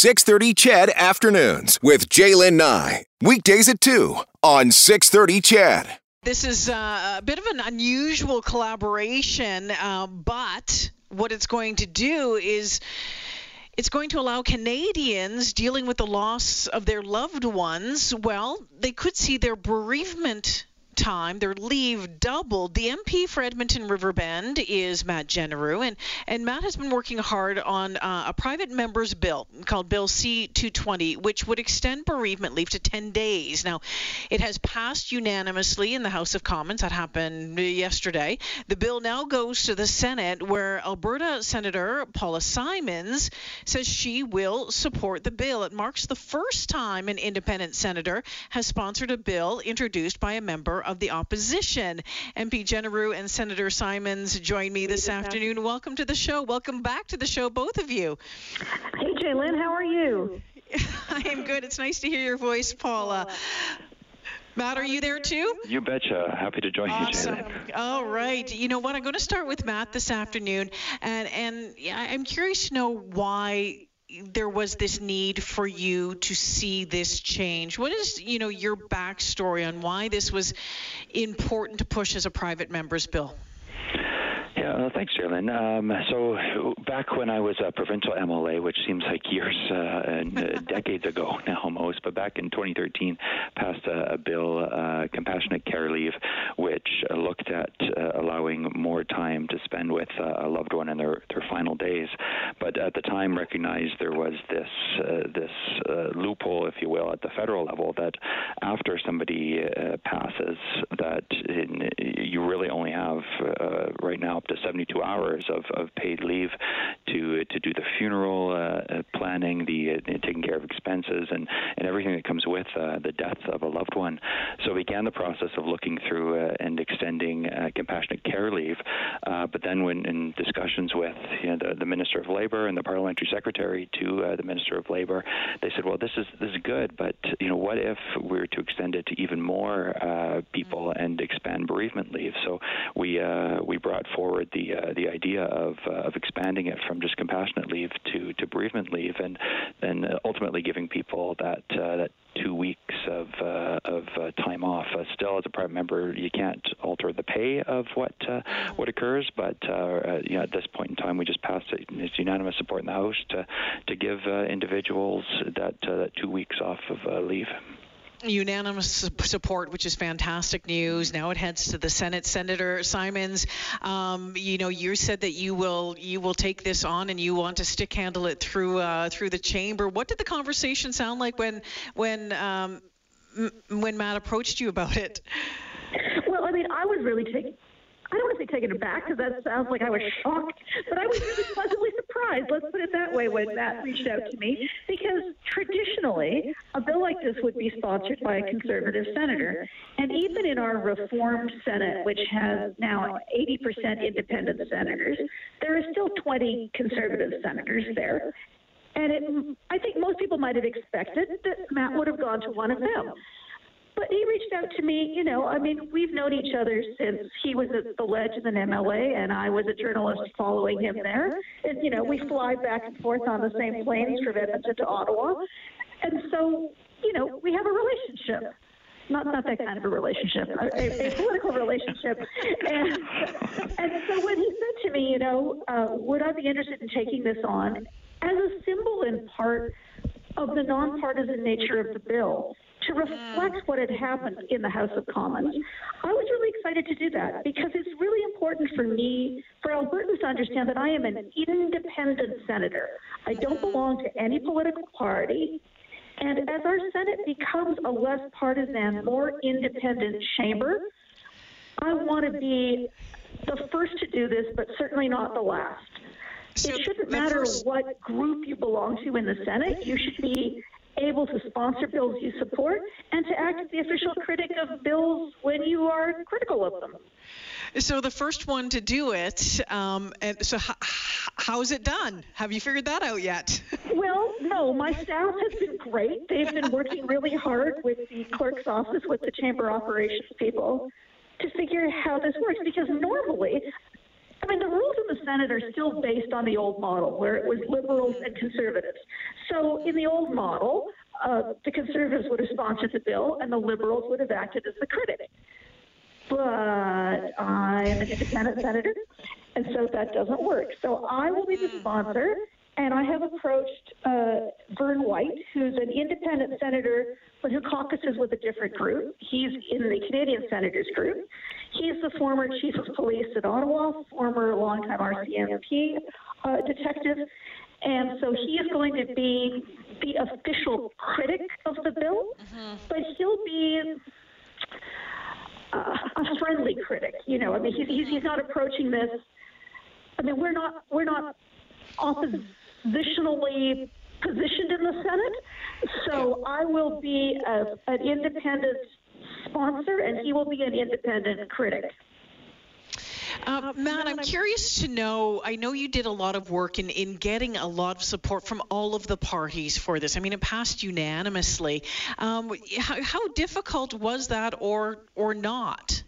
630 CHED Afternoons with Jaylen Nye. Weekdays at 2 on 630 CHED. This is uh, a bit of an unusual collaboration, uh, but what it's going to do is it's going to allow Canadians dealing with the loss of their loved ones, well, they could see their bereavement time, their leave doubled. The MP for Edmonton Riverbend is Matt Jeneroux, and, and Matt has been working hard on uh, a private member's bill called Bill C-220, which would extend bereavement leave to 10 days. Now, it has passed unanimously in the House of Commons. That happened yesterday. The bill now goes to the Senate, where Alberta Senator Paula Simons says she will support the bill. It marks the first time an independent senator has sponsored a bill introduced by a member of the opposition. MP Jeneroux and Senator Simons join me this afternoon. Welcome to the show. Welcome back to the show, both of you. Hey, Jaylen, how are you? I am good. It's nice to hear your voice, Paula. Matt, are you there too? You betcha. Happy to join awesome. you, Jaylen. All right. You know what? I'm going to start with Matt this afternoon, and and yeah, I'm curious to know why there was this need for you to see this change. What is, you know, your backstory on why this was important to push as a private member's bill? Yeah, uh, thanks, Jalen. Um, so back when I was a provincial MLA, which seems like years uh, and uh, decades ago now almost, but back in 2013, passed a, a bill, uh, compassionate care leave, which uh, looked at uh, allowing more time to spend with a loved one in their, their final days. But at the time, recognized there was this this loophole, if you will, at the federal level that after somebody passes, that in, you really only have right now to 72 hours of, of paid leave to to do the funeral uh, uh, planning, the uh, taking care of expenses, and, and everything that comes with uh, the death of a loved one. So we began the process of looking through uh, and extending uh, compassionate care leave. but then, when in discussions with you know, the, the Minister of Labor and the Parliamentary Secretary to the Minister of Labor, they said, "Well, this is this is good, but you know, what if we were to extend it to even more people and expand bereavement leave?" So we we brought forward the the idea of of expanding it from just compassionate leave to, to bereavement leave, and then ultimately giving people that uh, that two weeks of uh, of uh, time off. Uh, still, as a private member, you can't alter the pay of what uh, what occurs, but uh, uh, you know, at this point in time, we just passed it. It's unanimous support in the House to to give individuals that that two weeks off of leave unanimous support, which is fantastic news. Now it heads to the Senate. Senator Simons, um, you know, you said that you will you will take this on and you want to stick handle it through uh, through the chamber. What did the conversation sound like when when um, when Matt approached you about it? Well, I mean, I was really taken I don't want to say taken aback because that sounds like I was shocked, but I was really pleasantly surprised. Let's put it that way when Matt reached out to me because traditionally a bill like this would be sponsored by a conservative senator, and even in our reformed Senate, which has now 80% independent senators, there are still 20 conservative senators there. And it, I think most people might have expected that Matt would have gone to one of them. But he reached out to me, you know, I mean, we've known each other since he was at the Ledge an MLA and I was a journalist following him there. And, you know, we fly back and forth on the same planes from Edmonton to Ottawa. And so, you know, we have a relationship. Not, not that kind of a relationship, a, a political relationship. And, and so when he said to me, you know, uh, would I be interested in taking this on as a symbol in part of the nonpartisan nature of the bill, to reflect what had happened in the House of Commons. I was really excited to do that because it's really important for me, for Albertans to understand that I am an independent senator. I don't belong to any political party. And as our Senate becomes a less partisan, more independent chamber, I want to be the first to do this, but certainly not the last. So it shouldn't matter first... what group you belong to in the Senate. You should be able to sponsor bills you support and to act as the official critic of bills when you are critical of them. So the first one to do it, um, and so h- how's it done? Have you figured that out yet? well, no. My staff has been great. They've been working really hard with the clerk's office, with the chamber operations people, to figure out how this works. Because normally, mean, the rules in the Senate are still based on the old model, where it was liberals and conservatives. So in the old model, uh, the conservatives would have sponsored the bill, and the liberals would have acted as the critic. But I'm an independent senator, and so that doesn't work. So I will be the sponsor, and I have approached uh, Vern White, who's an independent senator but who caucuses with a different group. He's in the Canadian Senators group. He's the former chief of police at Ottawa, former longtime RCMP uh, detective. And so he is going to be the official critic of the bill, mm-hmm. but he'll be uh, a friendly critic. You know, I mean, he's, he's, he's not approaching this. I mean, we're not we're not oppositionally positioned in the Senate. So I will be a, an independent sponsor, and he will be an independent critic. Uh, Matt, I'm curious to know. I know you did a lot of work in, in getting a lot of support from all of the parties for this. I mean, it passed unanimously. Um, how, how difficult was that, or or not?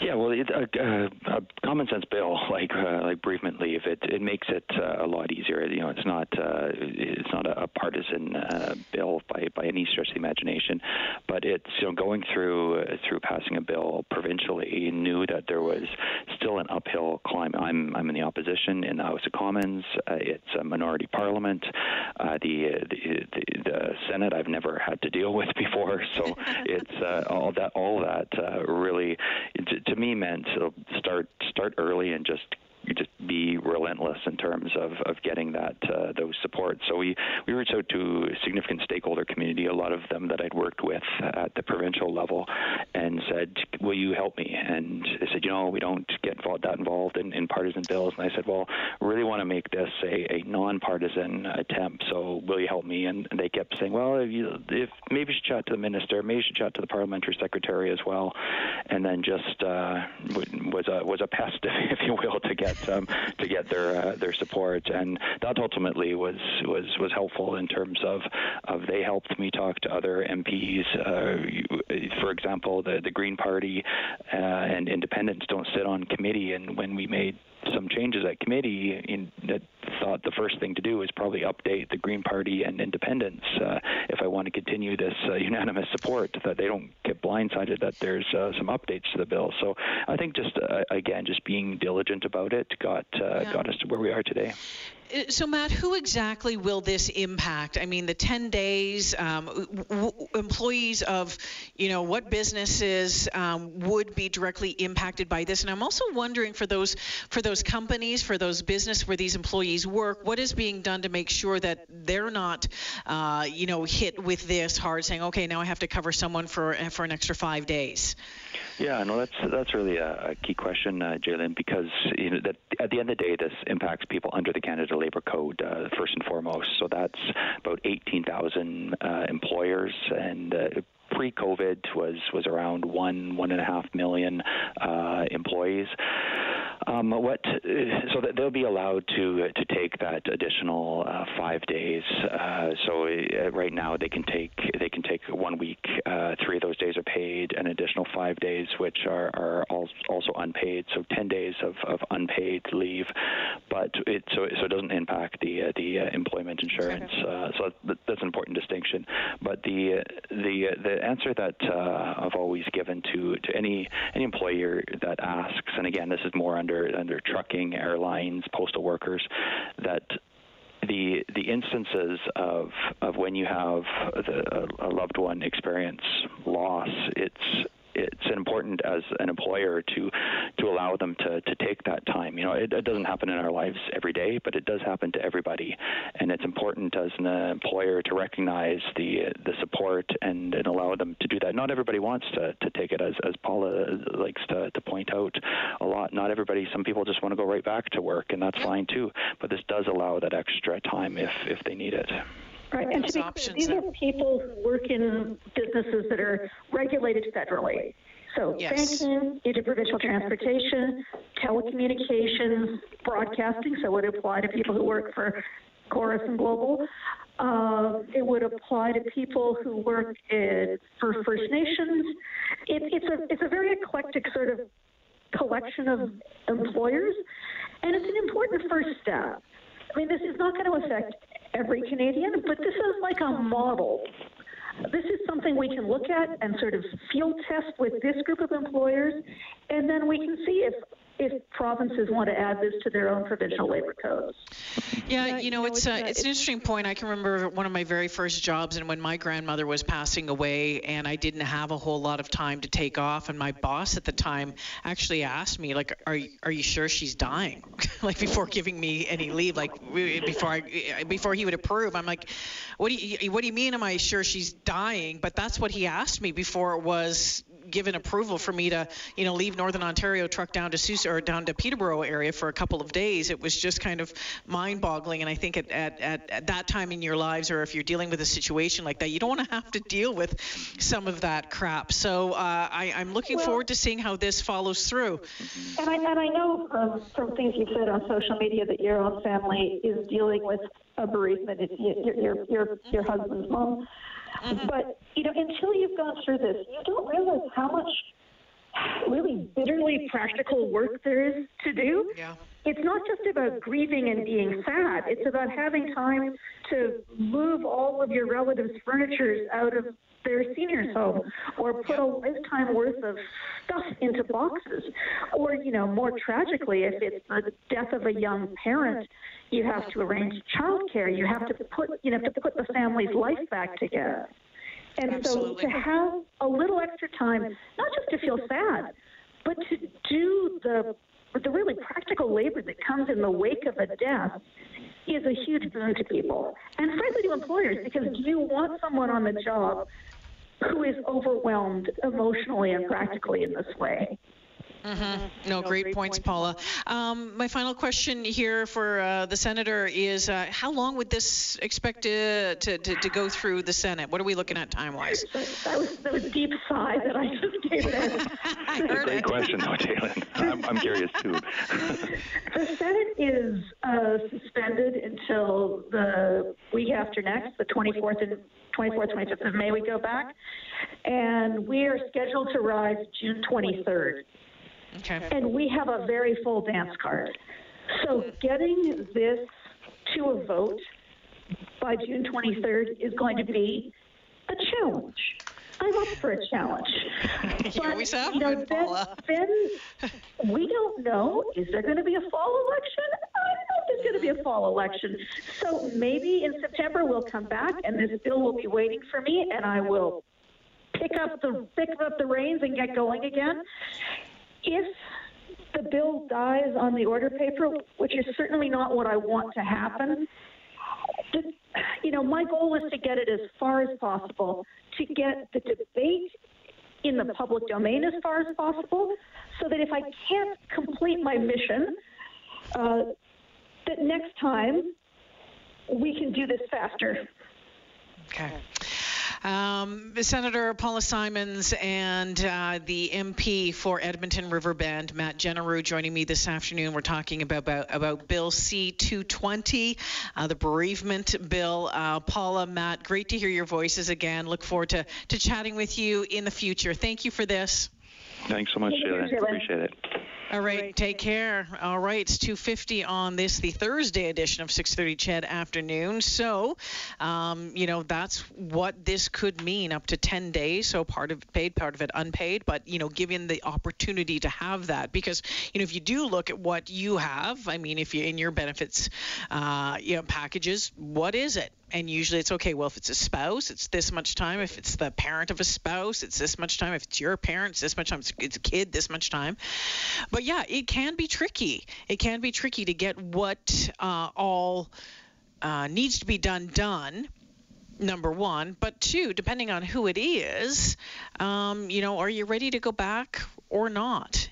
Yeah, well, it, a, a, a common sense bill like uh, like bereavement leave it it makes it uh, a lot easier. You know, it's not uh, it's not a, a partisan uh, bill by by any stretch of the imagination, but it's you know going through uh, through passing a bill provincially knew that there was still an uphill climb. I'm I'm in the opposition in the House of Commons. Uh, it's a minority parliament. Uh, the, the, the the Senate I've never had to deal with before, so it's uh, all that all that uh, really to me meant so start start early and just just be relentless in terms of, of getting that uh, those supports. So we, we reached out to a significant stakeholder community, a lot of them that I'd worked with at the provincial level, and said, "Will you help me?" And they said, "You know, we don't get involved, that involved in, in partisan bills." And I said, "Well, really want to make this a, a non-partisan attempt. So will you help me?" And, and they kept saying, "Well, if, you, if maybe you should chat to the minister, maybe you should chat to the parliamentary secretary as well." And then just uh, was a was a pest, if you will, to get um, to get their uh, their support, and that ultimately was was was helpful in terms of of they helped me talk to other MPs. Uh, for example, the the Green Party uh, and Independents don't sit on committee, and when we made some changes at committee in, that thought the first thing to do is probably update the Green Party and Independents uh, if I want to continue this uh, unanimous support that they don't get blindsided that there's uh, some updates to the bill. So I think just uh, again just being diligent about it got uh, yeah. got us to where we are today. Uh, so, Matt, who exactly will this impact? I mean, the 10 days, um, w- employees of, you know, what businesses um, would be directly impacted by this? And I'm also wondering for those for those companies, for those business where these employees work, what is being done to make sure that they're not, uh, you know, hit with this hard, saying, okay, now I have to cover someone for for an extra five days. Yeah, no, that's that's really a, a key question, uh, Jalen, because you know that at the end of the day, this impacts people under the Canada Labor Code uh, first and foremost. So that's about 18,000 uh, employers and. Uh, pre-COVID was was around one one and a half million uh, employees. Um, what so that they'll be allowed to to take that additional uh, five days. Uh, so uh, right now they can take they can take one week. Uh, three of those days are paid. An additional five days, which are, are also unpaid. So ten days of, of unpaid leave, but it so so it doesn't impact the uh, the uh, employment insurance. so that's an important distinction. But the the the answer that I've always given to to any any employer that asks, and again this is more under under under trucking, airlines, postal workers, that the the instances of of when you have the, a loved one experience loss, it's it's important as an employer to to allow them to, to take that time. You know, it, it doesn't happen in our lives every day, but it does happen to everybody, and it's important as an employer to recognize the the support and, and allow them to do that. Not everybody wants to, to take it, as as Paula likes to, to point out a lot. Not everybody. Some people just want to go right back to work, and that's fine too. But this does allow that extra time if if they need it. Right, and to be clear, these are people who work in businesses that are regulated federally. So yes. banking, interprovincial transportation, telecommunications, broadcasting, so it would apply to people who work for Corus and Global. Uh, it would apply to people who work in, for First Nations. It, it's a it's a very eclectic sort of collection of employers, and it's an important first step. I mean, this is not going to affect every Canadian, but this is like a model. This is something we can look at and sort of field test with this group of employers, and then we can see if if provinces want to add this to their own provincial labor codes. Yeah, you know, it's, a, it's an interesting point. I can remember one of my very first jobs, and when my grandmother was passing away, and I didn't have a whole lot of time to take off, and my boss at the time actually asked me, like, "Are are you sure she's dying?" like before giving me any leave, like before I before he would approve. I'm like, "What do you what do you mean? Am I sure she's dying?" But that's what he asked me before it was given approval for me to, you know, leave Northern Ontario, truck down to Sus or down to Peterborough area for a couple of days. It was just kind of mind-boggling. And I think at, at, at, at that time in your lives, or if you're dealing with a situation like that, you don't want to have to deal with some of that crap. So uh, I, I'm looking well, forward to seeing how this follows through. And I, and I know um, from things you've said on social media that your own family is dealing with a bereavement. Your, your, your, your husband's mom. But you know, until you've gone through this, you don't realize how much really bitterly practical work there is to do. Yeah. It's not just about grieving and being sad. It's about having time to move all of your relatives' furniture out of their seniors' home, or put a lifetime worth of stuff into boxes, or you know, more tragically, if it's the death of a young parent, you have to arrange childcare. You have to put, you know, to put the family's life back together. And Absolutely. so to have a little extra time, not just to feel sad, but to do the the really practical labor that comes in the wake of a death is a huge boon to people. And frankly to employers, because you want someone on the job who is overwhelmed emotionally and practically in this way. Mm-hmm. No, great, great points, points, Paula. Um, my final question here for uh, the senator is: uh, How long would this expect to, to, to, to, go through the Senate? What are we looking at time-wise? That was, that was a deep sigh that I just gave there. a great it. question, though, Jalen. I'm, I'm curious too. the Senate is uh, suspended until the week after next, the 24th and 24th, 25th of May. We go back, and we are scheduled to rise June 23rd. Okay. And we have a very full dance card. So getting this to a vote by June 23rd is going to be a challenge. I'm up for a challenge. you but, always have you know, then, then we don't know. Is there going to be a fall election? I don't know if there's going to be a fall election. So maybe in September we'll come back and this bill will be waiting for me, and I will pick up the pick up the reins and get going again if the bill dies on the order paper, which is certainly not what I want to happen, you know, my goal is to get it as far as possible, to get the debate in the public domain as far as possible, so that if I can't complete my mission, uh, that next time we can do this faster. Okay. Um, Senator Paula Simons and uh, the MP for Edmonton Riverbend, Matt Jeneroux, joining me this afternoon. We're talking about about, about Bill C-220, uh, the bereavement bill. Uh, Paula, Matt, great to hear your voices again. Look forward to, to chatting with you in the future. Thank you for this. Thanks so much, Jalen. Appreciate it. All right, take care. All right, it's 2:50 on this, the Thursday edition of 6:30 CHED Afternoon. So, um, you know, that's what this could mean up to 10 days. So part of it paid, part of it unpaid. But you know, given the opportunity to have that, because you know, if you do look at what you have, I mean, if you in your benefits, uh, you know, packages, what is it? and usually it's okay well if it's a spouse it's this much time if it's the parent of a spouse it's this much time if it's your parents this much time it's a kid this much time but yeah it can be tricky. It can be tricky to get what uh, all uh, needs to be done done number one. But two depending on who it is um, you know are you ready to go back or not